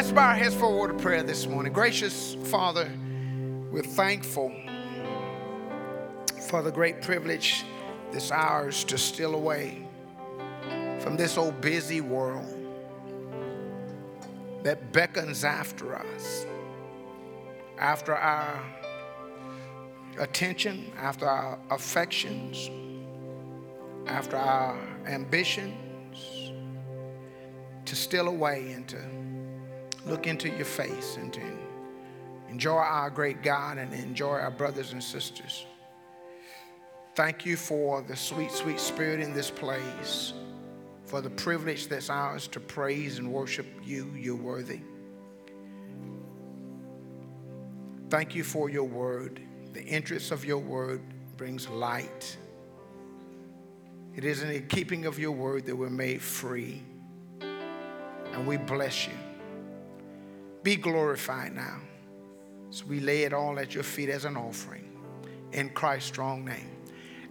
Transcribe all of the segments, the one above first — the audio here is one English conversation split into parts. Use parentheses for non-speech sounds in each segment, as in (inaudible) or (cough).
Let's bow our heads for a word of prayer this morning. Gracious Father, we're thankful for the great privilege this ours to steal away from this old busy world that beckons after us, after our attention, after our affections, after our ambitions, to steal away and to look into your face and to enjoy our great God and enjoy our brothers and sisters. Thank you for the sweet, sweet spirit in this place, for the privilege that's ours to praise and worship you. You're worthy. Thank you for your word. The interest of your word brings light. It is in the keeping of your word that we're made free. And we bless you. Be glorified now. So we lay it all at your feet as an offering. In Christ's strong name.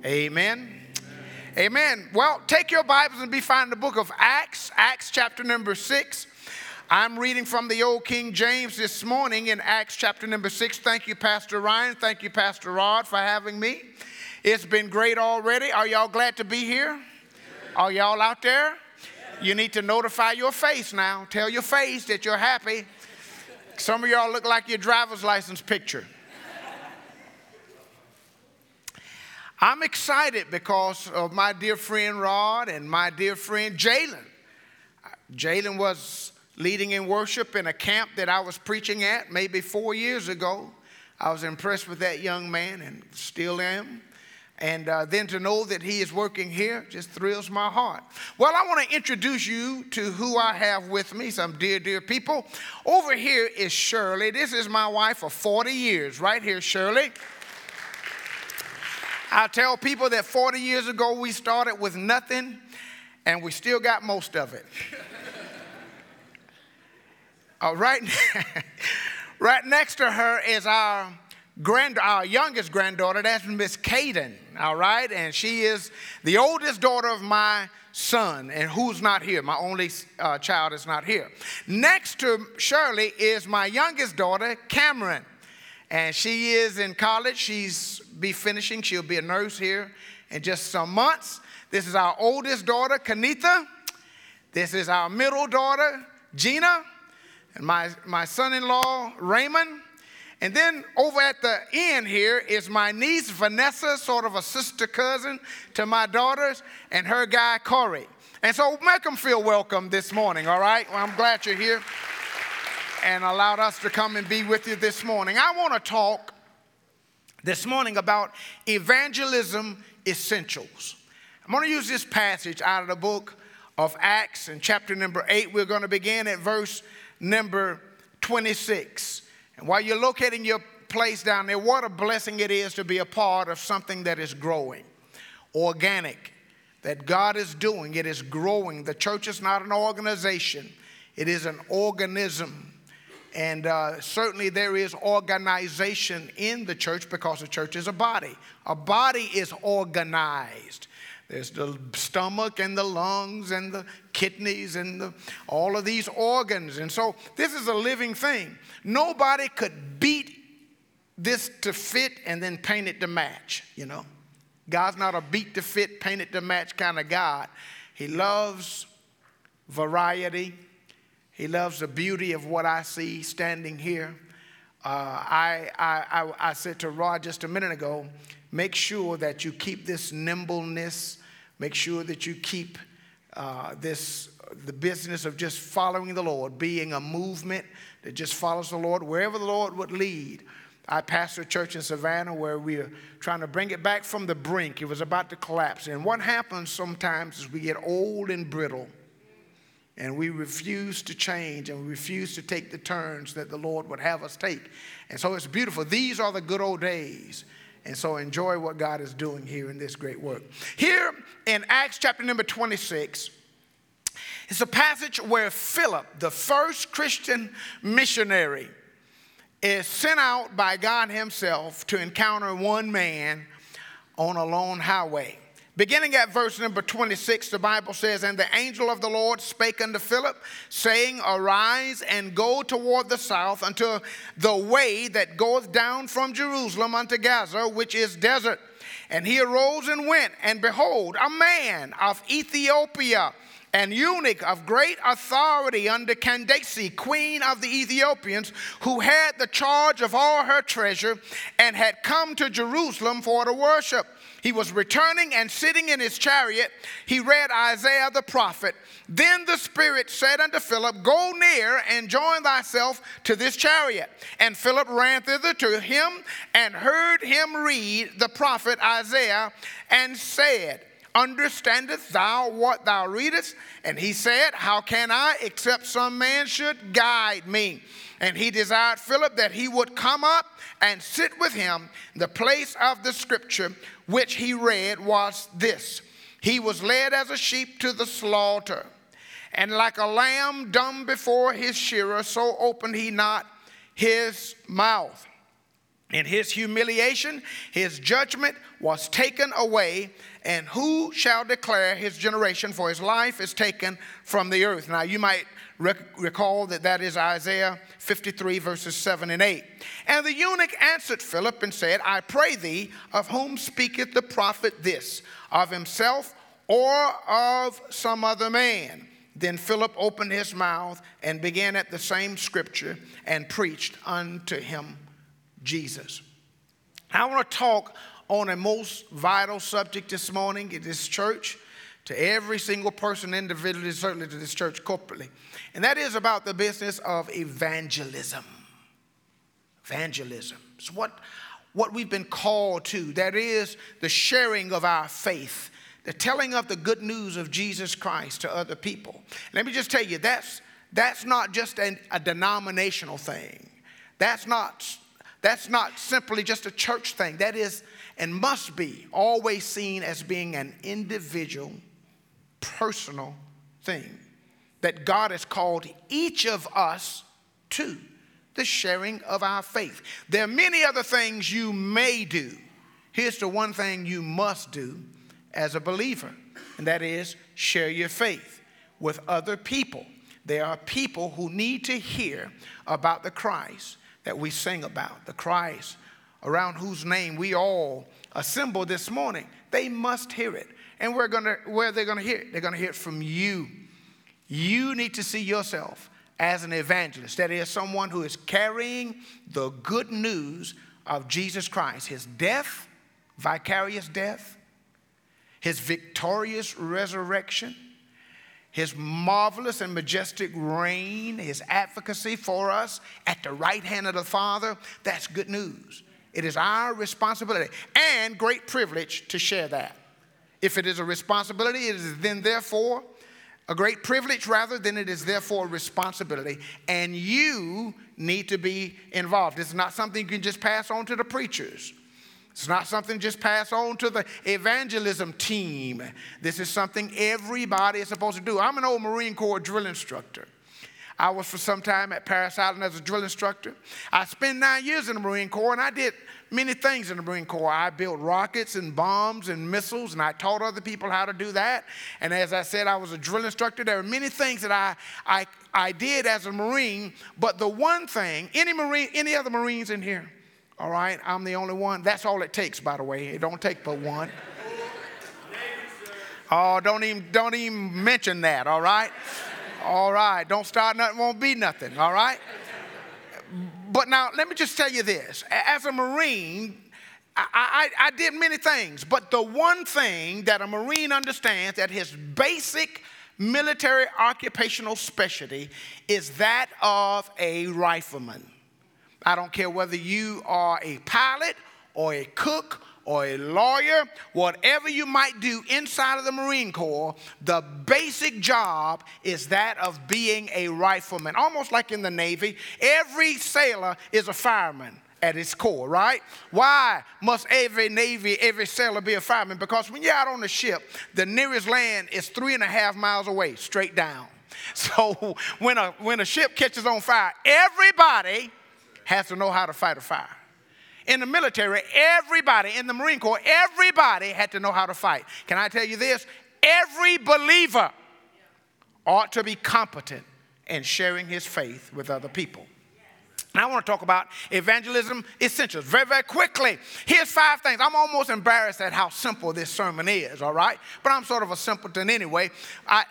Amen. Amen. Well, take your Bibles and be found in the book of Acts, Acts chapter number six. I'm reading from the Old King James this morning in Acts chapter number six. Thank you, Pastor Ryan. Thank you, Pastor Rod, for having me. It's been great already. Are y'all glad to be here? Are y'all out there? You need to notify your face now. Tell your face that you're happy. Some of y'all look like your driver's license picture. I'm excited because of my dear friend Rod and my dear friend Jalen. Jalen was leading in worship in a camp that I was preaching at maybe four years ago. I was impressed with that young man and still am. And uh, then to know that he is working here just thrills my heart. Well, I want to introduce you to who I have with me, some dear, dear people. Over here is Shirley. This is my wife for 40 years, right here, Shirley. I tell people that 40 years ago we started with nothing and we still got most of it. (laughs) All right, (laughs) right next to her is our grand, our youngest granddaughter. That's Miss Caden. All right, and she is the oldest daughter of my son, and who's not here. My only uh, child is not here. Next to Shirley is my youngest daughter, Cameron, and she is in college. She's be finishing. She'll be a nurse here in just some months. This is our oldest daughter, Kanitha. This is our middle daughter, Gina and my, my son in law, Raymond. And then over at the end here is my niece, Vanessa, sort of a sister cousin to my daughters, and her guy, Corey. And so make them feel welcome this morning, all right? Well, I'm glad you're here and allowed us to come and be with you this morning. I want to talk this morning about evangelism essentials. I'm going to use this passage out of the book of Acts in chapter number 8. We're going to begin at verse number 26. And while you're locating your place down there, what a blessing it is to be a part of something that is growing, organic, that God is doing. It is growing. The church is not an organization, it is an organism. And uh, certainly there is organization in the church because the church is a body. A body is organized. There's the stomach and the lungs and the kidneys and the, all of these organs. And so this is a living thing. Nobody could beat this to fit and then paint it to match, you know. God's not a beat to fit, paint it to match kind of God. He loves variety. He loves the beauty of what I see standing here. Uh, I, I, I, I said to Rod just a minute ago, make sure that you keep this nimbleness Make sure that you keep uh, this, the business of just following the Lord, being a movement that just follows the Lord wherever the Lord would lead. I pastor a church in Savannah where we are trying to bring it back from the brink. It was about to collapse. And what happens sometimes is we get old and brittle and we refuse to change and we refuse to take the turns that the Lord would have us take. And so it's beautiful. These are the good old days. And so enjoy what God is doing here in this great work. Here in Acts chapter number 26, it's a passage where Philip, the first Christian missionary, is sent out by God Himself to encounter one man on a lone highway. Beginning at verse number 26, the Bible says, And the angel of the Lord spake unto Philip, saying, Arise and go toward the south unto the way that goeth down from Jerusalem unto Gaza, which is desert. And he arose and went, and behold, a man of Ethiopia, an eunuch of great authority under Candace, queen of the Ethiopians, who had the charge of all her treasure, and had come to Jerusalem for to worship. He was returning and sitting in his chariot. He read Isaiah the prophet. Then the Spirit said unto Philip, Go near and join thyself to this chariot. And Philip ran thither to him and heard him read the prophet Isaiah and said, Understandest thou what thou readest? And he said, How can I, except some man should guide me? And he desired Philip that he would come up and sit with him. The place of the scripture which he read was this He was led as a sheep to the slaughter, and like a lamb dumb before his shearer, so opened he not his mouth. In his humiliation, his judgment was taken away, and who shall declare his generation? For his life is taken from the earth. Now, you might rec- recall that that is Isaiah 53, verses 7 and 8. And the eunuch answered Philip and said, I pray thee, of whom speaketh the prophet this? Of himself or of some other man? Then Philip opened his mouth and began at the same scripture and preached unto him Jesus. I want to talk on a most vital subject this morning in this church to every single person individually, certainly to this church corporately. And that is about the business of evangelism. Evangelism. It's what, what we've been called to. That is the sharing of our faith, the telling of the good news of Jesus Christ to other people. Let me just tell you, that's, that's not just an, a denominational thing. That's not that's not simply just a church thing. That is and must be always seen as being an individual, personal thing that God has called each of us to the sharing of our faith. There are many other things you may do. Here's the one thing you must do as a believer, and that is share your faith with other people. There are people who need to hear about the Christ that we sing about, the Christ around whose name we all assemble this morning. They must hear it. And we're gonna, where they're going to hear it? They're going to hear it from you. You need to see yourself as an evangelist. That is, someone who is carrying the good news of Jesus Christ, his death, vicarious death, his victorious resurrection, his marvelous and majestic reign, his advocacy for us at the right hand of the Father, that's good news. It is our responsibility and great privilege to share that. If it is a responsibility, it is then therefore a great privilege rather than it is therefore a responsibility. And you need to be involved. It's not something you can just pass on to the preachers. It's not something just pass on to the evangelism team. This is something everybody is supposed to do. I'm an old Marine Corps drill instructor. I was for some time at Parris Island as a drill instructor. I spent nine years in the Marine Corps and I did many things in the Marine Corps. I built rockets and bombs and missiles and I taught other people how to do that. And as I said, I was a drill instructor. There are many things that I, I, I did as a Marine, but the one thing, any Marine, any other Marines in here? All right, I'm the only one. That's all it takes, by the way. It don't take but one. (laughs) Oh, don't even don't even mention that. All right, all right. Don't start nothing. Won't be nothing. All right. But now let me just tell you this: as a Marine, I, I, I did many things, but the one thing that a Marine understands that his basic military occupational specialty is that of a rifleman. I don't care whether you are a pilot or a cook or a lawyer, whatever you might do inside of the Marine Corps, the basic job is that of being a rifleman. Almost like in the Navy, every sailor is a fireman at its core, right? Why must every Navy, every sailor be a fireman? Because when you're out on the ship, the nearest land is three and a half miles away, straight down. (laughs) So when a, when a ship catches on fire, everybody has to know how to fight a fire. In the military, everybody, in the Marine Corps, everybody had to know how to fight. Can I tell you this? Every believer ought to be competent in sharing his faith with other people. I want to talk about evangelism essentials very, very quickly. Here's five things. I'm almost embarrassed at how simple this sermon is, all right? But I'm sort of a simpleton anyway. I,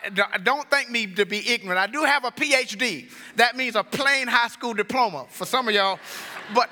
don't think me to be ignorant. I do have a PhD. That means a plain high school diploma for some of y'all. But,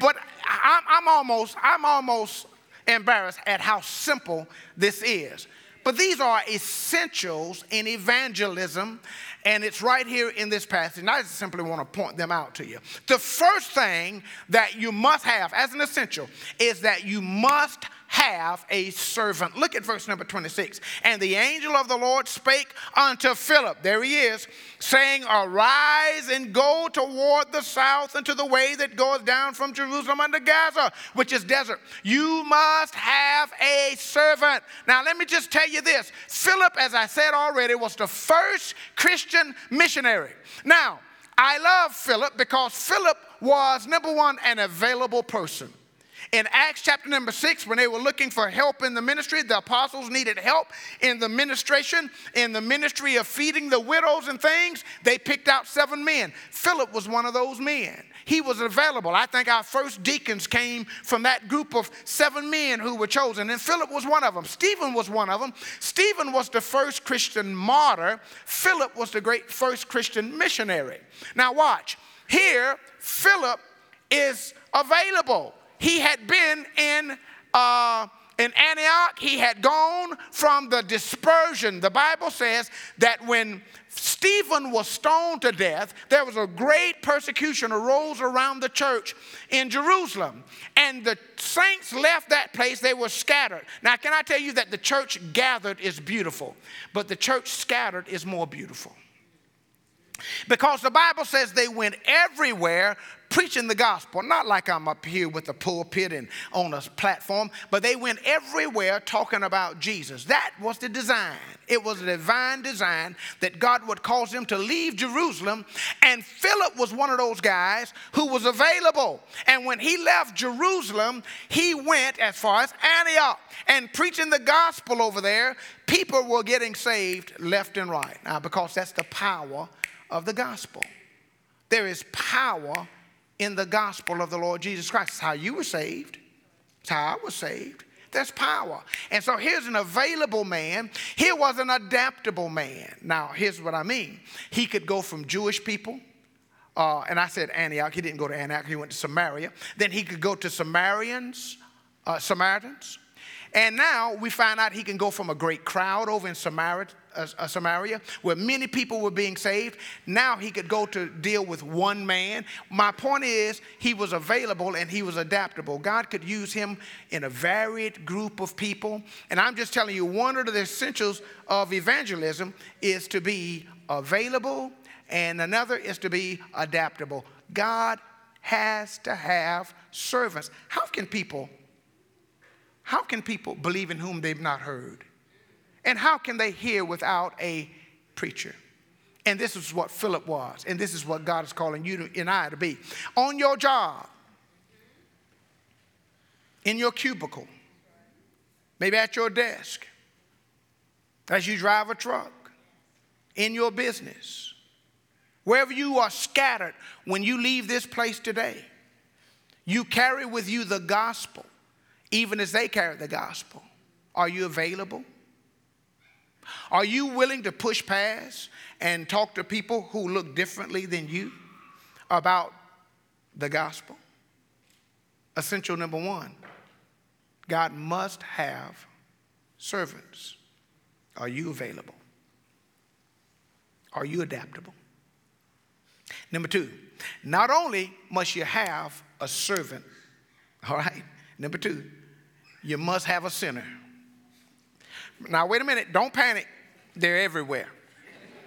but I'm, I'm almost, I'm almost embarrassed at how simple this is. But these are essentials in evangelism, and it's right here in this passage. And I just simply want to point them out to you. The first thing that you must have as an essential is that you must have a servant. Look at verse number 26. And the angel of the Lord spake unto Philip, there he is, saying, Arise and go toward the south into the way that goes down from Jerusalem unto Gaza, which is desert. You must have a servant. Now, let me just tell you this Philip, as I said already, was the first Christian missionary. Now, I love Philip because Philip was, number one, an available person. In Acts chapter number six, when they were looking for help in the ministry, the apostles needed help in the ministration, in the ministry of feeding the widows and things. They picked out seven men. Philip was one of those men. He was available. I think our first deacons came from that group of seven men who were chosen, and Philip was one of them. Stephen was one of them. Stephen was the first Christian martyr. Philip was the great first Christian missionary. Now, watch. Here, Philip is available he had been in, uh, in Antioch. He had gone from the dispersion. The Bible says that when Stephen was stoned to death, there was a great persecution arose around the church in Jerusalem. And the saints left that place, they were scattered. Now, can I tell you that the church gathered is beautiful, but the church scattered is more beautiful? Because the Bible says they went everywhere preaching the gospel, not like I'm up here with a pulpit and on a platform, but they went everywhere talking about Jesus. That was the design. It was a divine design that God would cause them to leave Jerusalem. And Philip was one of those guys who was available. And when he left Jerusalem, he went as far as Antioch and preaching the gospel over there. People were getting saved left and right. Now, because that's the power of the gospel. There is power in the gospel of the Lord Jesus Christ. It's how you were saved, it's how I was saved. There's power. And so here's an available man. Here was an adaptable man. Now, here's what I mean. He could go from Jewish people, uh, and I said Antioch. He didn't go to Antioch, he went to Samaria. Then he could go to Samaritans, uh, Samaritans. And now we find out he can go from a great crowd over in Samaria, uh, uh, Samaria, where many people were being saved. Now he could go to deal with one man. My point is, he was available and he was adaptable. God could use him in a varied group of people. And I'm just telling you, one of the essentials of evangelism is to be available, and another is to be adaptable. God has to have servants. How can people? How can people believe in whom they've not heard? And how can they hear without a preacher? And this is what Philip was. And this is what God is calling you and I to be. On your job, in your cubicle, maybe at your desk, as you drive a truck, in your business, wherever you are scattered when you leave this place today, you carry with you the gospel, even as they carry the gospel. Are you available? Are you willing to push past and talk to people who look differently than you about the gospel? Essential number one God must have servants. Are you available? Are you adaptable? Number two, not only must you have a servant, all right? Number two, you must have a sinner. Now, wait a minute. Don't panic. They're everywhere.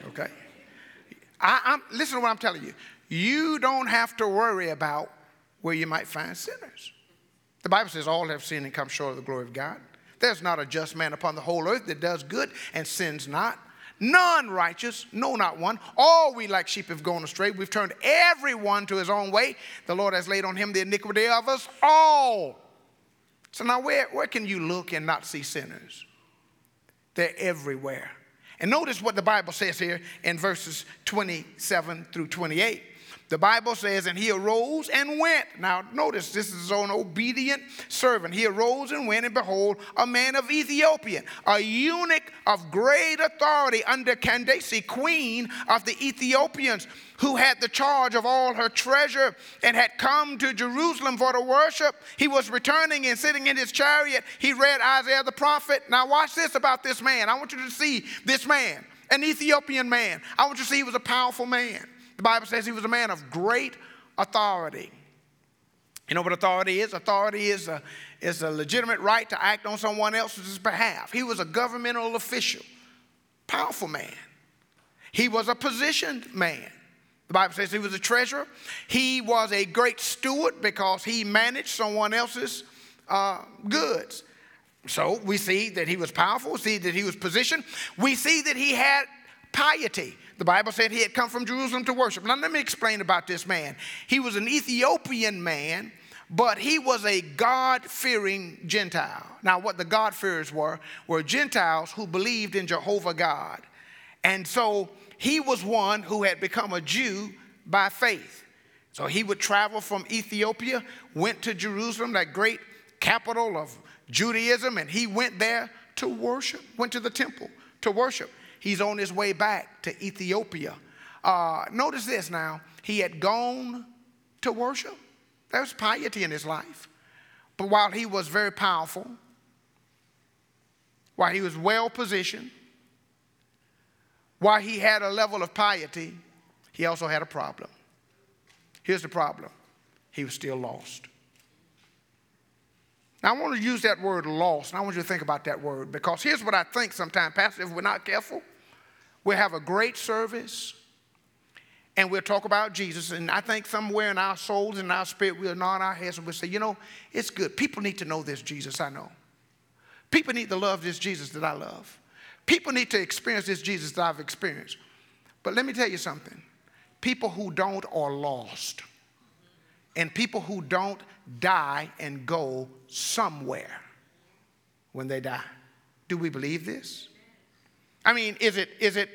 Okay? I, I'm, listen to what I'm telling you. You don't have to worry about where you might find sinners. The Bible says all have sinned and come short of the glory of God. There's not a just man upon the whole earth that does good and sins not. none righteous, no, not one. All we like sheep have gone astray. We've turned everyone to his own way. The Lord has laid on him the iniquity of us all. So now, where, where can you look and not see sinners? They're everywhere. And notice what the Bible says here in verses 27 through 28. The Bible says, and he arose and went. Now, notice this is an obedient servant. He arose and went, and behold, a man of Ethiopian, a eunuch of great authority under Candace, queen of the Ethiopians, who had the charge of all her treasure and had come to Jerusalem for to worship. He was returning and sitting in his chariot. He read Isaiah the prophet. Now, watch this about this man. I want you to see this man, an Ethiopian man. I want you to see he was a powerful man. The Bible says he was a man of great authority. You know what authority is? Authority is a, is a legitimate right to act on someone else's behalf. He was a governmental official, powerful man. He was a positioned man. The Bible says he was a treasurer. He was a great steward because he managed someone else's uh, goods. So we see that he was powerful, we see that he was positioned, we see that he had piety. The Bible said he had come from Jerusalem to worship. Now, let me explain about this man. He was an Ethiopian man, but he was a God fearing Gentile. Now, what the God-fearers were, were Gentiles who believed in Jehovah God. And so he was one who had become a Jew by faith. So he would travel from Ethiopia, went to Jerusalem, that great capital of Judaism, and he went there to worship, went to the temple to worship. He's on his way back to Ethiopia. Uh, notice this now. He had gone to worship. There was piety in his life. But while he was very powerful, while he was well positioned, while he had a level of piety, he also had a problem. Here's the problem he was still lost. Now, I want to use that word lost, and I want you to think about that word because here's what I think sometimes, Pastor, if we're not careful, we'll have a great service and we'll talk about Jesus. And I think somewhere in our souls and our spirit, we'll nod our heads and we'll say, you know, it's good. People need to know this Jesus I know. People need to love this Jesus that I love. People need to experience this Jesus that I've experienced. But let me tell you something people who don't are lost. And people who don't die and go somewhere when they die. Do we believe this? I mean, is it, is it,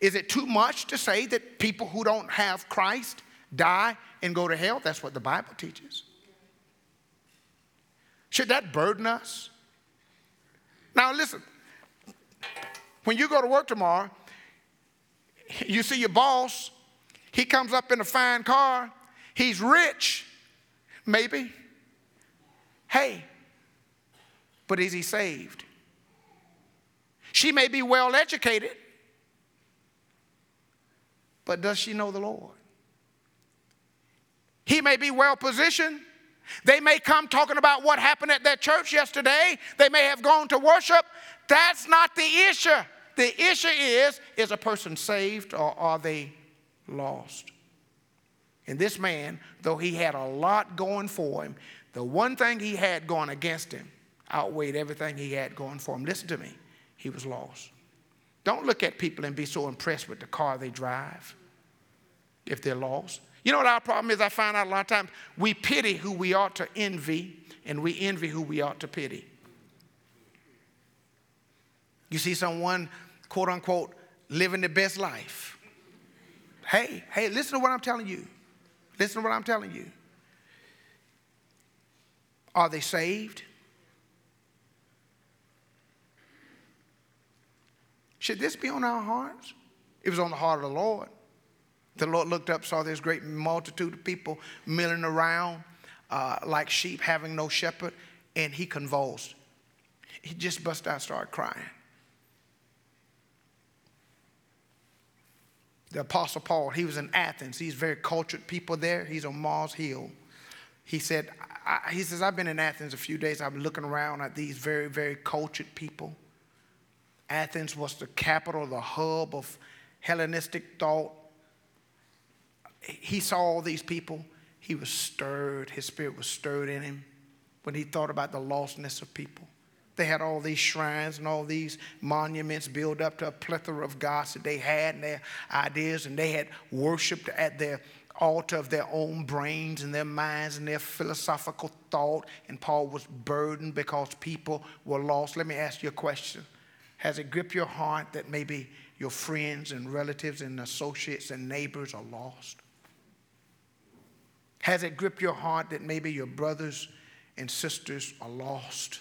is it too much to say that people who don't have Christ die and go to hell? That's what the Bible teaches. Should that burden us? Now, listen, when you go to work tomorrow, you see your boss, he comes up in a fine car, he's rich, maybe. Hey, but is he saved? She may be well educated, but does she know the Lord? He may be well positioned. They may come talking about what happened at their church yesterday. They may have gone to worship. That's not the issue. The issue is is a person saved or are they lost? And this man, though he had a lot going for him, the one thing he had going against him outweighed everything he had going for him. Listen to me, he was lost. Don't look at people and be so impressed with the car they drive if they're lost. You know what our problem is? I find out a lot of times we pity who we ought to envy, and we envy who we ought to pity. You see someone, quote unquote, living the best life. Hey, hey, listen to what I'm telling you. Listen to what I'm telling you. Are they saved? Should this be on our hearts? It was on the heart of the Lord. The Lord looked up, saw this great multitude of people milling around uh, like sheep having no shepherd, and he convulsed. He just bust out, started crying. The Apostle Paul, he was in Athens. He's very cultured people there. He's on Mars Hill. He said, I, he says, I've been in Athens a few days. I've been looking around at these very, very cultured people. Athens was the capital, the hub of Hellenistic thought. He saw all these people. He was stirred. His spirit was stirred in him when he thought about the lostness of people. They had all these shrines and all these monuments built up to a plethora of gods that they had and their ideas, and they had worshiped at their altar of their own brains and their minds and their philosophical thought. And Paul was burdened because people were lost. Let me ask you a question Has it gripped your heart that maybe your friends and relatives and associates and neighbors are lost? Has it gripped your heart that maybe your brothers and sisters are lost?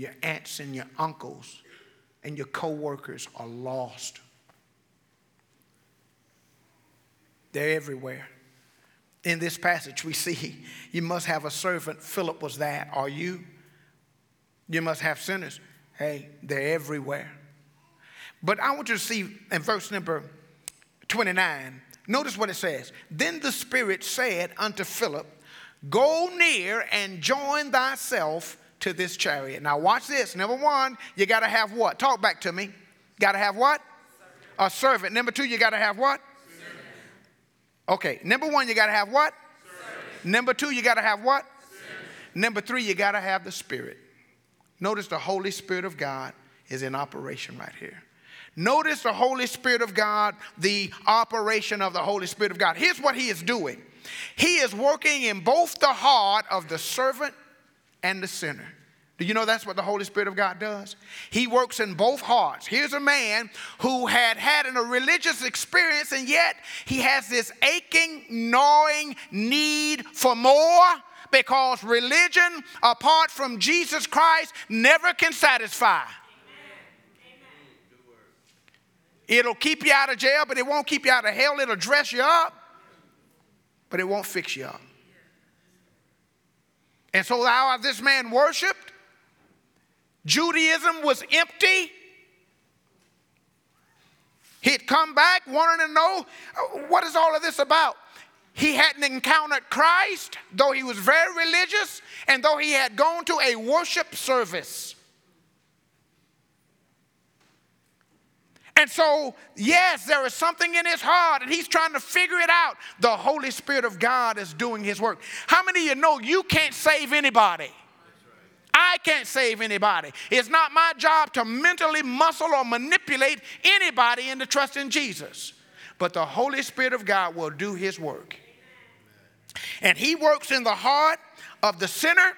Your aunts and your uncles and your co workers are lost. They're everywhere. In this passage, we see (laughs) you must have a servant. Philip was that. Are you? You must have sinners. Hey, they're everywhere. But I want you to see in verse number 29, notice what it says. Then the Spirit said unto Philip, Go near and join thyself to this chariot. Now, watch this. Number one, you got to have what? Talk back to me. Got to have what? A servant. Number two, you got to have what? Okay, number one, you got to have what? Service. Number two, you got to have what? Number three, you got to have the Spirit. Notice the Holy Spirit of God is in operation right here. Notice the Holy Spirit of God, the operation of the Holy Spirit of God. Here's what He is doing He is working in both the heart of the servant and the sinner. Do you know that's what the Holy Spirit of God does? He works in both hearts. Here's a man who had had a religious experience, and yet he has this aching, gnawing need for more because religion, apart from Jesus Christ, never can satisfy. It'll keep you out of jail, but it won't keep you out of hell. It'll dress you up, but it won't fix you up. And so, how this man worshiped, Judaism was empty. He'd come back wanting to know uh, what is all of this about. He hadn't encountered Christ, though he was very religious, and though he had gone to a worship service. And so, yes, there is something in his heart, and he's trying to figure it out. The Holy Spirit of God is doing his work. How many of you know you can't save anybody? I can't save anybody. It's not my job to mentally muscle or manipulate anybody into trusting Jesus. But the Holy Spirit of God will do his work. And he works in the heart of the sinner,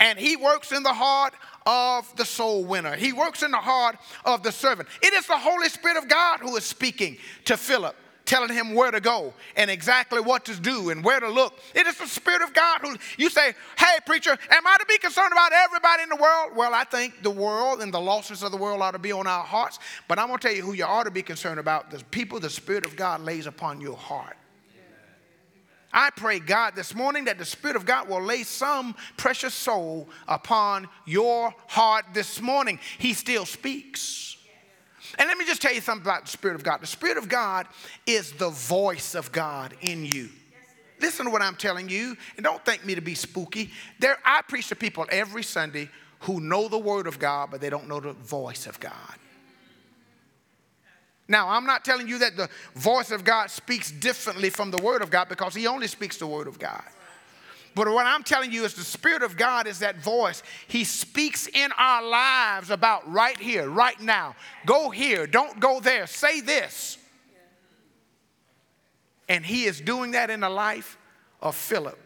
and he works in the heart of the soul winner. He works in the heart of the servant. It is the Holy Spirit of God who is speaking to Philip telling him where to go and exactly what to do and where to look. It is the Spirit of God who you say, Hey, preacher, am I to be concerned about everybody in the world? Well, I think the world and the losses of the world ought to be on our hearts. But I'm going to tell you who you ought to be concerned about the people the Spirit of God lays upon your heart. I pray, God, this morning that the Spirit of God will lay some precious soul upon your heart this morning. He still speaks. And let me just tell you something about the Spirit of God. The Spirit of God is the voice of God in you. Listen to what I'm telling you, and don't think me to be spooky. There, I preach to people every Sunday who know the Word of God, but they don't know the voice of God. Now, I'm not telling you that the voice of God speaks differently from the Word of God because He only speaks the Word of God. But what I'm telling you is the Spirit of God is that voice. He speaks in our lives about right here, right now. Go here, don't go there. Say this. And He is doing that in the life of Philip.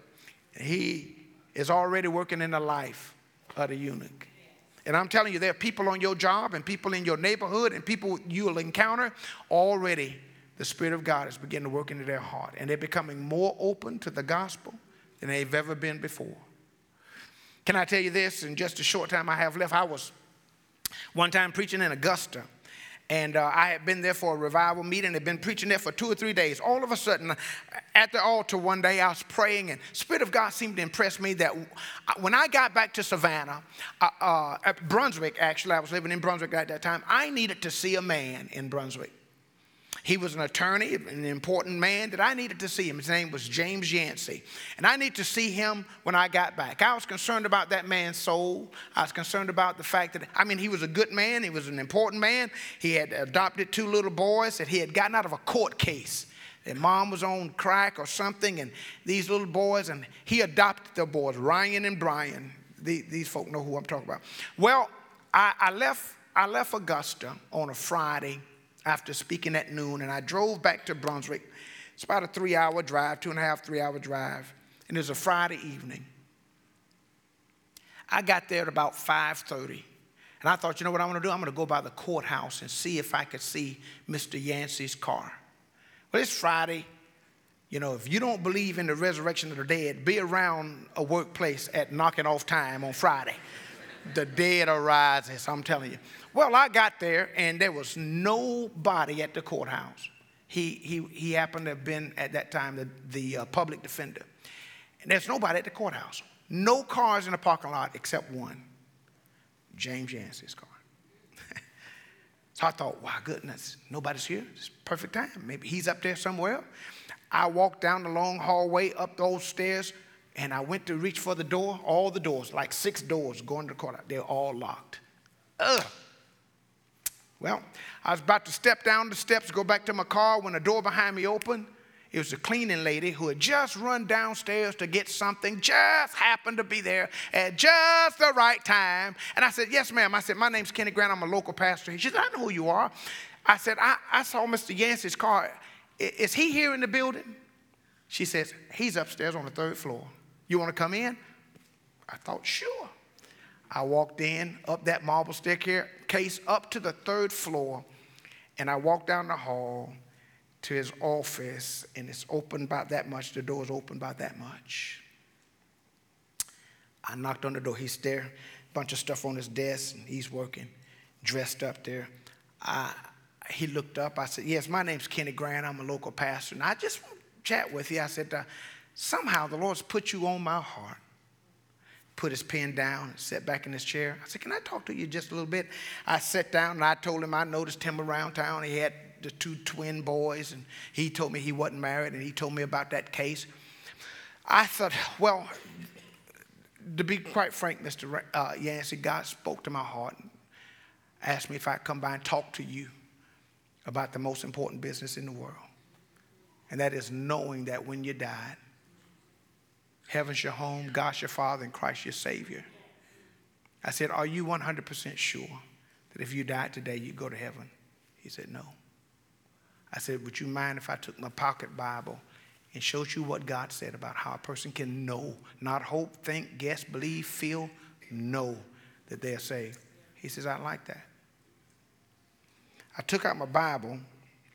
He is already working in the life of the eunuch. And I'm telling you, there are people on your job and people in your neighborhood and people you'll encounter already. The Spirit of God is beginning to work into their heart, and they're becoming more open to the gospel than they've ever been before. Can I tell you this? In just a short time I have left, I was one time preaching in Augusta. And uh, I had been there for a revival meeting, had been preaching there for two or three days. All of a sudden, at the altar one day, I was praying, and Spirit of God seemed to impress me that when I got back to Savannah, uh, uh, Brunswick, actually, I was living in Brunswick at that time, I needed to see a man in Brunswick. He was an attorney, an important man that I needed to see him. His name was James Yancey. And I need to see him when I got back. I was concerned about that man's soul. I was concerned about the fact that, I mean, he was a good man. He was an important man. He had adopted two little boys that he had gotten out of a court case. That mom was on crack or something, and these little boys, and he adopted the boys, Ryan and Brian. these, these folk know who I'm talking about. Well, I, I, left, I left Augusta on a Friday after speaking at noon, and I drove back to Brunswick. It's about a three hour drive, two and a half, three hour drive. And it was a Friday evening. I got there at about 5:30. And I thought, you know what I'm gonna do? I'm gonna go by the courthouse and see if I could see Mr. Yancey's car. Well, it's Friday. You know, if you don't believe in the resurrection of the dead, be around a workplace at knocking off time on Friday. The dead arises, I'm telling you. Well, I got there and there was nobody at the courthouse. He, he, he happened to have been at that time the, the uh, public defender. And there's nobody at the courthouse. No cars in the parking lot except one James Yancey's car. (laughs) so I thought, wow, goodness, nobody's here. It's perfect time. Maybe he's up there somewhere. I walked down the long hallway, up those stairs, and I went to reach for the door. All the doors, like six doors going to the courthouse, they're all locked. Ugh. Well, I was about to step down the steps, go back to my car when the door behind me opened. It was a cleaning lady who had just run downstairs to get something, just happened to be there at just the right time. And I said, Yes, ma'am. I said, My name's Kenny Grant. I'm a local pastor. She said, I know who you are. I said, I, I saw Mr. Yancey's car. Is he here in the building? She says, He's upstairs on the third floor. You want to come in? I thought, Sure. I walked in up that marble staircase up to the third floor, and I walked down the hall to his office, and it's open about that much. The door's open about that much. I knocked on the door. He's there, bunch of stuff on his desk, and he's working, dressed up there. I, he looked up. I said, Yes, my name's Kenny Grant. I'm a local pastor. And I just want to chat with you. I said, Somehow the Lord's put you on my heart. Put his pen down, and sat back in his chair. I said, Can I talk to you just a little bit? I sat down and I told him I noticed him around town. He had the two twin boys, and he told me he wasn't married, and he told me about that case. I thought, well, to be quite frank, Mr. Uh, Yancey, God spoke to my heart and asked me if I'd come by and talk to you about the most important business in the world. And that is knowing that when you died, heaven's your home, God's your Father, and Christ your Savior. I said, Are you 100% sure that if you died today, you'd go to heaven? He said, No. I said, Would you mind if I took my pocket Bible and showed you what God said about how a person can know, not hope, think, guess, believe, feel, know that they're saved? He says, I like that. I took out my Bible.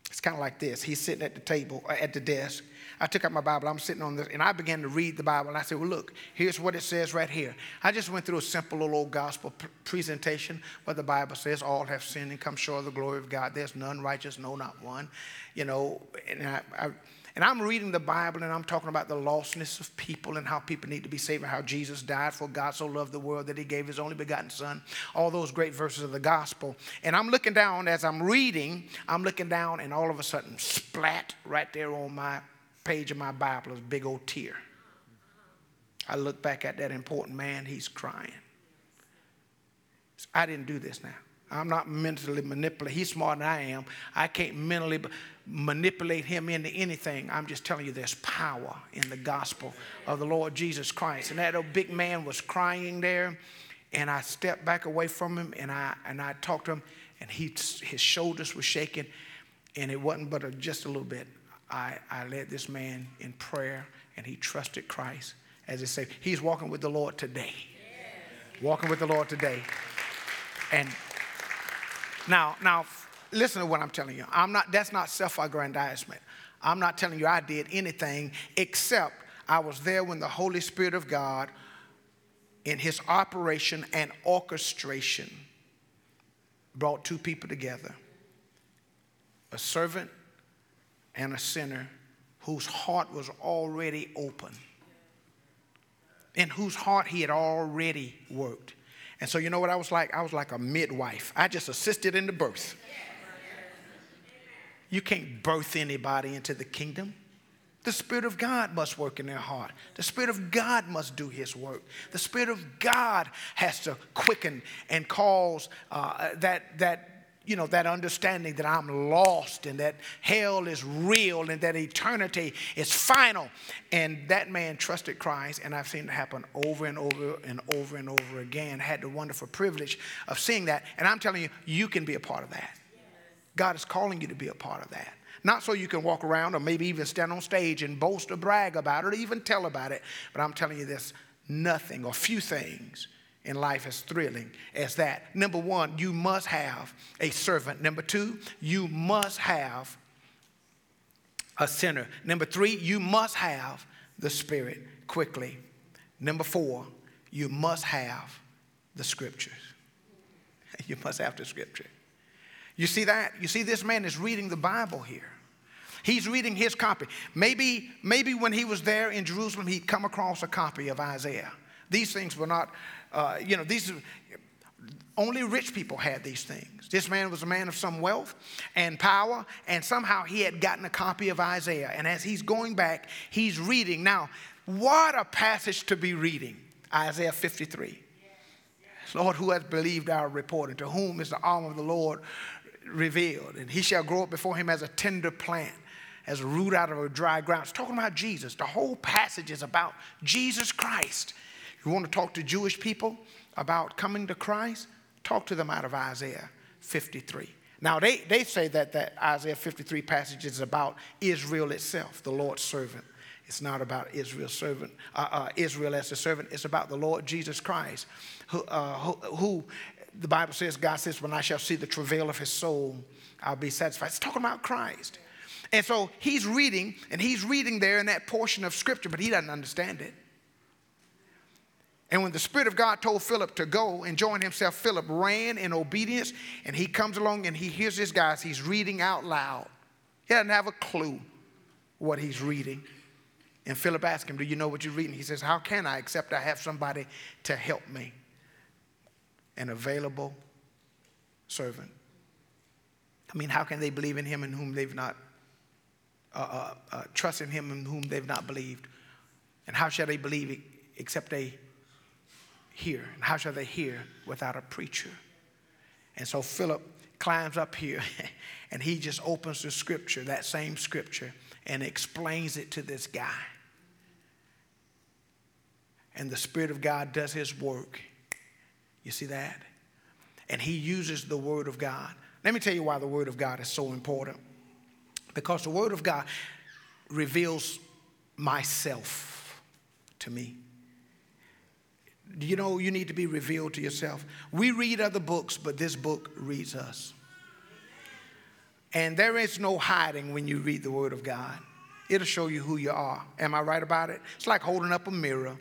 It's kind of like this. He's sitting at the table, uh, at the desk. I took out my Bible. I'm sitting on this, and I began to read the Bible. And I said, Well, look, here's what it says right here. I just went through a simple little old gospel p- presentation where the Bible says, All have sinned and come short of the glory of God. There's none righteous, no, not one. You know, and I, I and I'm reading the Bible and I'm talking about the lostness of people and how people need to be saved and how Jesus died for God so loved the world that he gave his only begotten son. All those great verses of the gospel. And I'm looking down as I'm reading, I'm looking down and all of a sudden, splat right there on my page of my Bible is big old tear. I look back at that important man, he's crying. I didn't do this now. I'm not mentally manipulating. He's smarter than I am. I can't mentally manipulate him into anything. I'm just telling you there's power in the gospel of the Lord Jesus Christ. And that old big man was crying there, and I stepped back away from him and I and I talked to him, and he his shoulders were shaking, and it wasn't but a, just a little bit. I, I led this man in prayer, and he trusted Christ as he said. He's walking with the Lord today. Walking with the Lord today. And now, now, listen to what I'm telling you. I'm not, that's not self-aggrandizement. I'm not telling you I did anything except I was there when the Holy Spirit of God in his operation and orchestration brought two people together. A servant and a sinner whose heart was already open, in whose heart he had already worked. And so, you know what I was like? I was like a midwife. I just assisted in the birth. You can't birth anybody into the kingdom. The Spirit of God must work in their heart. The Spirit of God must do His work. The Spirit of God has to quicken and cause uh, that, that you know, that understanding that I'm lost and that hell is real and that eternity is final. And that man trusted Christ, and I've seen it happen over and over and over and over again. Had the wonderful privilege of seeing that. And I'm telling you, you can be a part of that. God is calling you to be a part of that. Not so you can walk around or maybe even stand on stage and boast or brag about it or even tell about it. But I'm telling you this nothing or few things in life as thrilling as that. Number one, you must have a servant. Number two, you must have a sinner. Number three, you must have the Spirit quickly. Number four, you must have the scriptures. (laughs) You must have the scripture. You see that? You see, this man is reading the Bible here. He's reading his copy. Maybe, maybe when he was there in Jerusalem, he'd come across a copy of Isaiah. These things were not, uh, you know, these only rich people had these things. This man was a man of some wealth and power, and somehow he had gotten a copy of Isaiah. And as he's going back, he's reading. Now, what a passage to be reading Isaiah 53. Lord, who has believed our report, and to whom is the arm of the Lord revealed? And he shall grow up before him as a tender plant as a root out of a dry ground. It's talking about Jesus. The whole passage is about Jesus Christ. You want to talk to Jewish people about coming to Christ? Talk to them out of Isaiah 53. Now, they, they say that that Isaiah 53 passage is about Israel itself, the Lord's servant. It's not about Israel's servant, uh, uh, Israel as a servant. It's about the Lord Jesus Christ, who, uh, who, who, the Bible says, God says, when I shall see the travail of his soul, I'll be satisfied. It's talking about Christ. And so he's reading, and he's reading there in that portion of scripture, but he doesn't understand it. And when the Spirit of God told Philip to go and join himself, Philip ran in obedience, and he comes along and he hears this guy he's reading out loud. He doesn't have a clue what he's reading. And Philip asks him, Do you know what you're reading? He says, How can I except I have somebody to help me? An available servant. I mean, how can they believe in him in whom they've not uh, uh, uh, trust in him in whom they've not believed. And how shall they believe except they hear? And how shall they hear without a preacher? And so Philip climbs up here (laughs) and he just opens the scripture, that same scripture, and explains it to this guy. And the Spirit of God does his work. You see that? And he uses the Word of God. Let me tell you why the Word of God is so important. Because the Word of God reveals myself to me. You know you need to be revealed to yourself? We read other books, but this book reads us. And there is no hiding when you read the Word of God. It'll show you who you are. Am I right about it? It's like holding up a mirror.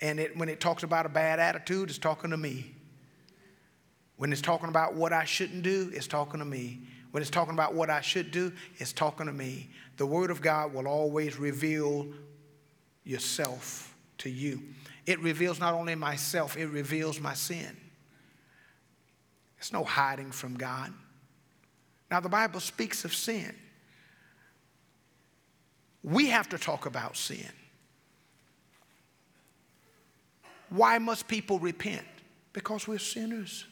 And it, when it talks about a bad attitude, it's talking to me. When it's talking about what I shouldn't do, it's talking to me. When it's talking about what I should do, it's talking to me. The Word of God will always reveal yourself to you. It reveals not only myself, it reveals my sin. It's no hiding from God. Now, the Bible speaks of sin. We have to talk about sin. Why must people repent? Because we're sinners.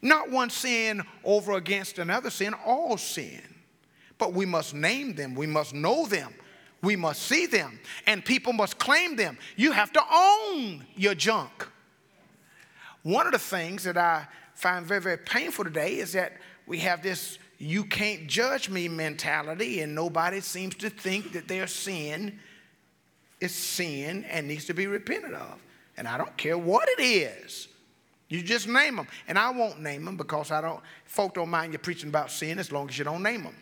Not one sin over against another sin, all sin. But we must name them, we must know them, we must see them, and people must claim them. You have to own your junk. One of the things that I find very, very painful today is that we have this you can't judge me mentality, and nobody seems to think that their sin is sin and needs to be repented of. And I don't care what it is. You just name them. And I won't name them because I don't, folk don't mind you preaching about sin as long as you don't name them.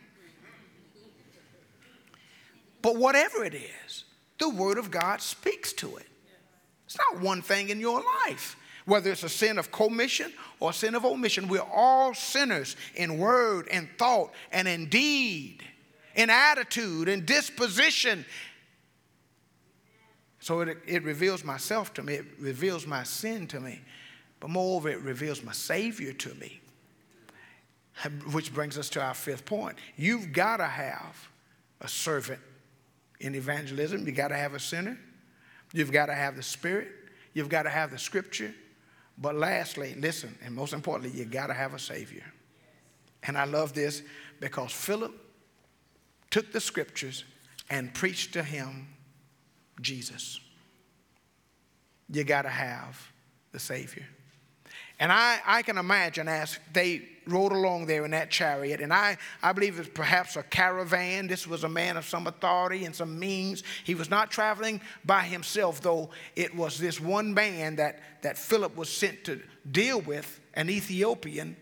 But whatever it is, the Word of God speaks to it. It's not one thing in your life. Whether it's a sin of commission or a sin of omission, we're all sinners in word and thought and in deed, in attitude and disposition. So it, it reveals myself to me, it reveals my sin to me. But moreover, it reveals my Savior to me. Which brings us to our fifth point. You've got to have a servant in evangelism. You've got to have a sinner. You've got to have the Spirit. You've got to have the Scripture. But lastly, listen, and most importantly, you got to have a Savior. And I love this because Philip took the scriptures and preached to him Jesus. You got to have the Savior. And I, I can imagine as they rode along there in that chariot, and I, I believe it's perhaps a caravan. This was a man of some authority and some means. He was not traveling by himself, though it was this one man that, that Philip was sent to deal with, an Ethiopian.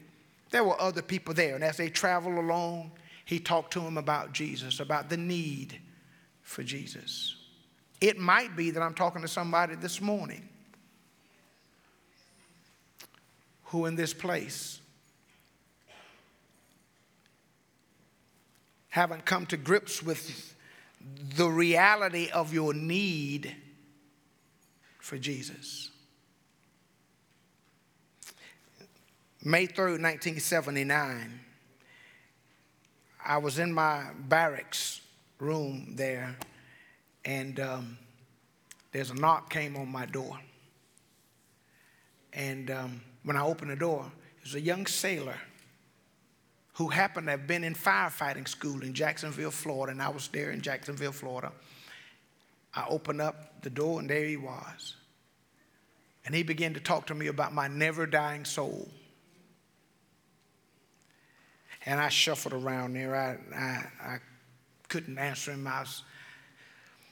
There were other people there, and as they traveled along, he talked to him about Jesus, about the need for Jesus. It might be that I'm talking to somebody this morning who in this place haven't come to grips with the reality of your need for Jesus. May 3rd, 1979, I was in my barracks room there, and um, there's a knock came on my door. And um, when I opened the door, it was a young sailor who happened to have been in firefighting school in Jacksonville, Florida, and I was there in Jacksonville, Florida. I opened up the door, and there he was. And he began to talk to me about my never dying soul. And I shuffled around there. I, I, I couldn't answer him. I was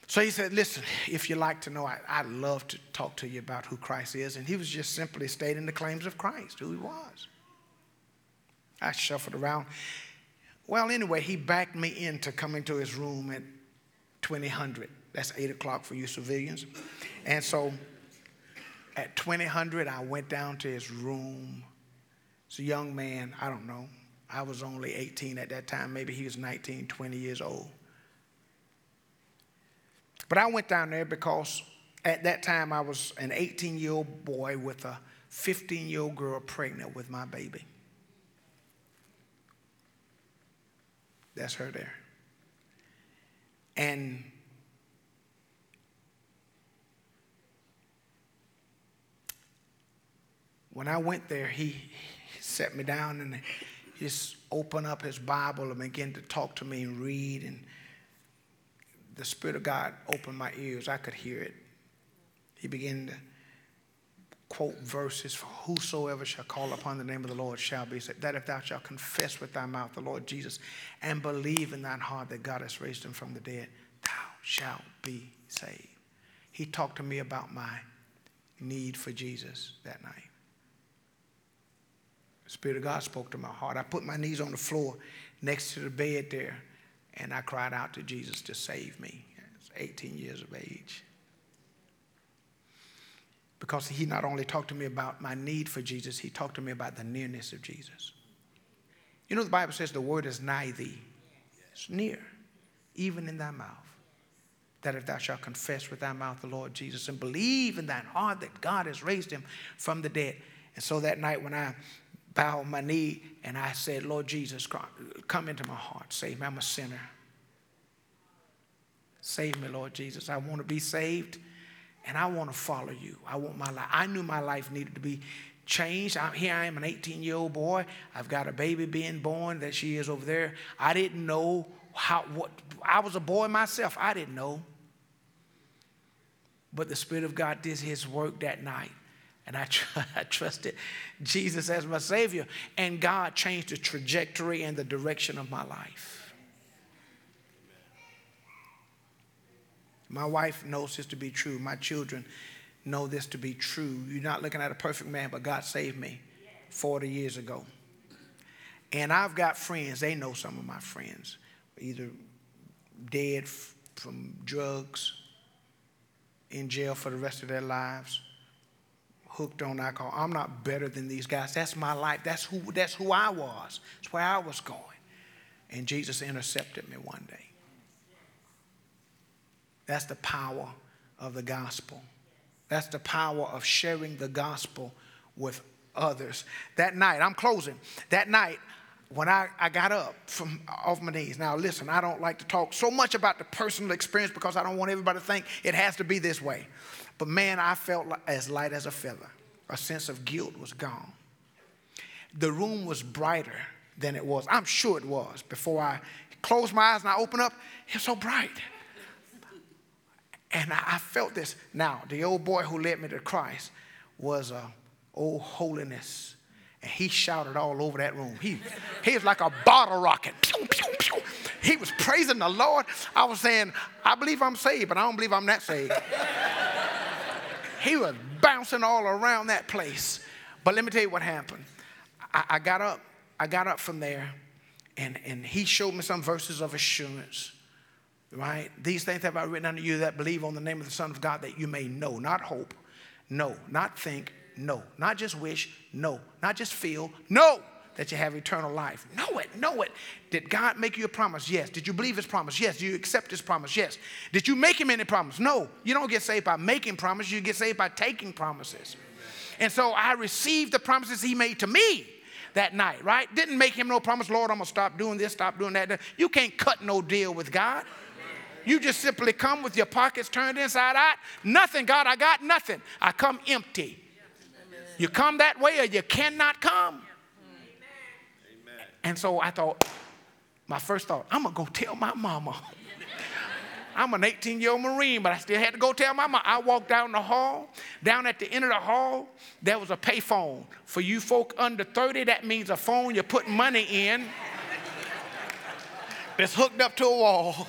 so he said, Listen, if you like to know, I, I'd love to talk to you about who Christ is. And he was just simply stating the claims of Christ, who he was. I shuffled around. Well, anyway, he backed me into coming to his room at 2000. That's 8 o'clock for you civilians. And so at 2000, I went down to his room. It's a young man, I don't know. I was only 18 at that time. Maybe he was 19, 20 years old. But I went down there because at that time I was an 18 year old boy with a 15 year old girl pregnant with my baby. That's her there. And when I went there, he, set me down and just opened up his Bible and began to talk to me and read and the Spirit of God opened my ears. I could hear it. He began to quote verses For whosoever shall call upon the name of the Lord shall be saved. That if thou shalt confess with thy mouth the Lord Jesus and believe in thine heart that God has raised him from the dead, thou shalt be saved. He talked to me about my need for Jesus that night. The Spirit of God spoke to my heart. I put my knees on the floor next to the bed there and I cried out to Jesus to save me. I was 18 years of age. Because he not only talked to me about my need for Jesus, he talked to me about the nearness of Jesus. You know, the Bible says the word is nigh thee, it's near, even in thy mouth. That if thou shalt confess with thy mouth the Lord Jesus and believe in thine heart that God has raised him from the dead. And so that night when I bowed my knee and I said, Lord Jesus, come into my heart. Save me. I'm a sinner. Save me, Lord Jesus. I want to be saved and I want to follow you. I want my life. I knew my life needed to be changed. I'm, here I am, an 18 year old boy. I've got a baby being born that she is over there. I didn't know how, what, I was a boy myself. I didn't know. But the Spirit of God did His work that night. And I, tr- (laughs) I trusted Jesus as my Savior. And God changed the trajectory and the direction of my life. My wife knows this to be true. My children know this to be true. You're not looking at a perfect man, but God saved me 40 years ago. And I've got friends, they know some of my friends, either dead from drugs, in jail for the rest of their lives hooked on alcohol. I'm not better than these guys. That's my life. That's who, that's who I was. That's where I was going. And Jesus intercepted me one day. That's the power of the gospel. That's the power of sharing the gospel with others. That night, I'm closing. That night, when I, I got up from off my knees. Now listen, I don't like to talk so much about the personal experience because I don't want everybody to think it has to be this way. But man, I felt as light as a feather. a sense of guilt was gone. The room was brighter than it was. I'm sure it was. Before I closed my eyes and I opened up, it was so bright. And I, felt this. Now, the old boy who led me to Christ was a old holiness. And he shouted all over that room. He, he was like a bottle rocket. Pew, pew, pew. He was praising the Lord. I was saying, I believe I'm saved, but I don't believe I'm that saved. (laughs) he was bouncing all around that place. But let me tell you what happened. I, I got up. I got up from there, and, and he showed me some verses of assurance right? These things have I written unto you that believe on the name of the Son of God that you may know, not hope, no, not think, no, not just wish, no, not just feel, no, that you have eternal life. Know it, know it. Did God make you a promise? Yes. Did you believe his promise? Yes. Do you accept his promise? Yes. Did you make him any promise? No. You don't get saved by making promises, you get saved by taking promises. And so I received the promises he made to me that night, right? Didn't make him no promise, Lord, I'm gonna stop doing this, stop doing that. You can't cut no deal with God. You just simply come with your pockets turned inside out. Nothing, God, I got nothing. I come empty. You come that way or you cannot come. And so I thought, my first thought, I'm to go tell my mama. I'm an 18 year old Marine, but I still had to go tell my mama. I walked down the hall. Down at the end of the hall, there was a payphone. For you folk under 30, that means a phone you put money in that's hooked up to a wall.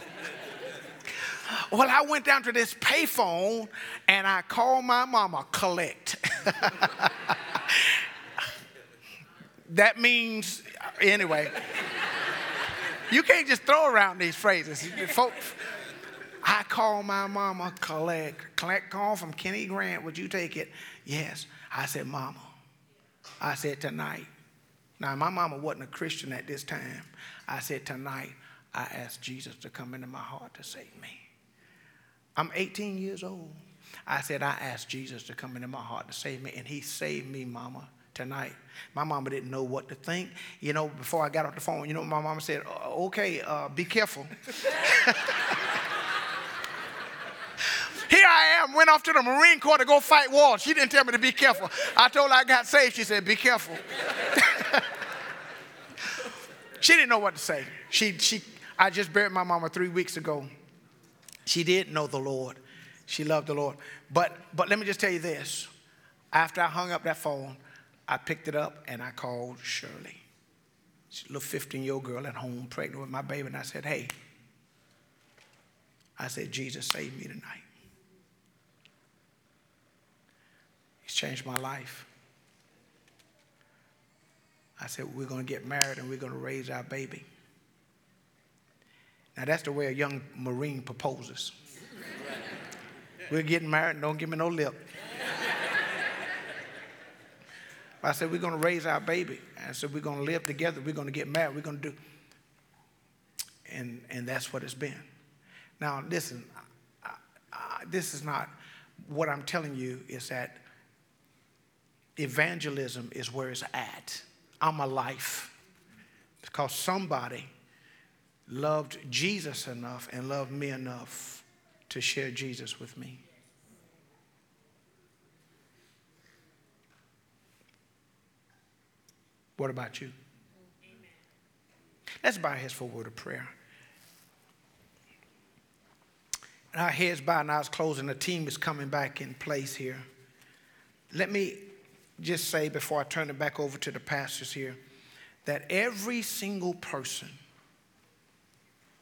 Well, I went down to this payphone and I called my mama, collect. (laughs) that means, anyway, you can't just throw around these phrases. Folks, I call my mama, collect. Collect call from Kenny Grant, would you take it? Yes. I said, Mama. I said, tonight. Now, my mama wasn't a Christian at this time. I said, tonight, I asked Jesus to come into my heart to save me. I'm 18 years old. I said, I asked Jesus to come into my heart to save me, and he saved me, mama, tonight. My mama didn't know what to think. You know, before I got off the phone, you know my mama said? Okay, uh, be careful. (laughs) Here I am, went off to the Marine Corps to go fight wars. She didn't tell me to be careful. I told her I got saved. She said, be careful. (laughs) she didn't know what to say. She, she, I just buried my mama three weeks ago. She did know the Lord. She loved the Lord. But, but let me just tell you this. After I hung up that phone, I picked it up and I called Shirley. She's a little 15 year old girl at home, pregnant with my baby. And I said, Hey, I said, Jesus saved me tonight. He's changed my life. I said, We're going to get married and we're going to raise our baby. Now, that's the way a young Marine proposes. (laughs) We're getting married, don't give me no lip. I said, We're going to raise our baby. I said, We're going to live together. We're going to get married. We're going to do. And, and that's what it's been. Now, listen, I, I, this is not what I'm telling you, is that evangelism is where it's at. I'm a life. Because somebody loved Jesus enough and loved me enough to share Jesus with me. What about you? Amen. Let's bow our heads for a word of prayer. And our heads bowed and eyes closed, and the team is coming back in place here. Let me just say before I turn it back over to the pastors here that every single person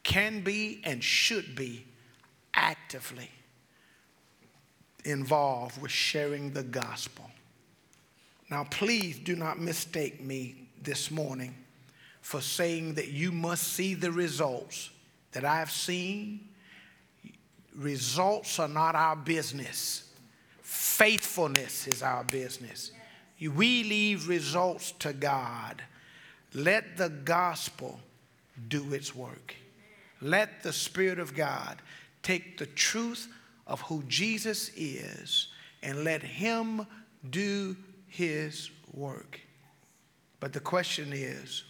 can be and should be actively involved with sharing the gospel. Now, please do not mistake me this morning for saying that you must see the results that I've seen. Results are not our business, faithfulness is our business. We leave results to God. Let the gospel do its work. Let the Spirit of God take the truth of who Jesus is and let Him do His work. But the question is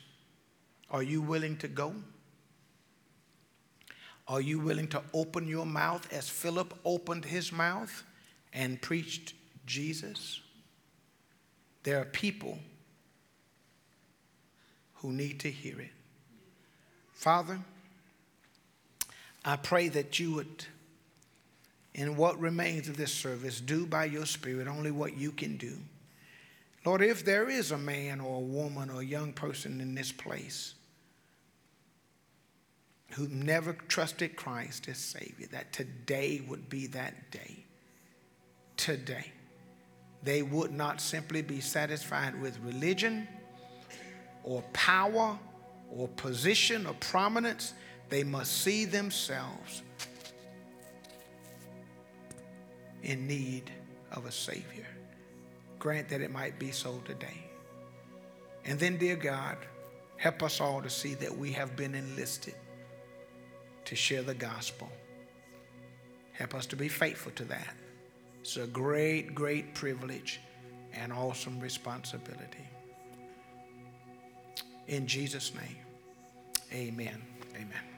are you willing to go? Are you willing to open your mouth as Philip opened his mouth and preached Jesus? there are people who need to hear it. Father, I pray that you would, in what remains of this service, do by your Spirit only what you can do. Lord, if there is a man or a woman or a young person in this place who never trusted Christ as Savior, that today would be that day. Today. They would not simply be satisfied with religion or power or position or prominence. They must see themselves in need of a Savior. Grant that it might be so today. And then, dear God, help us all to see that we have been enlisted to share the gospel. Help us to be faithful to that. It's a great, great privilege and awesome responsibility. In Jesus' name, amen. Amen.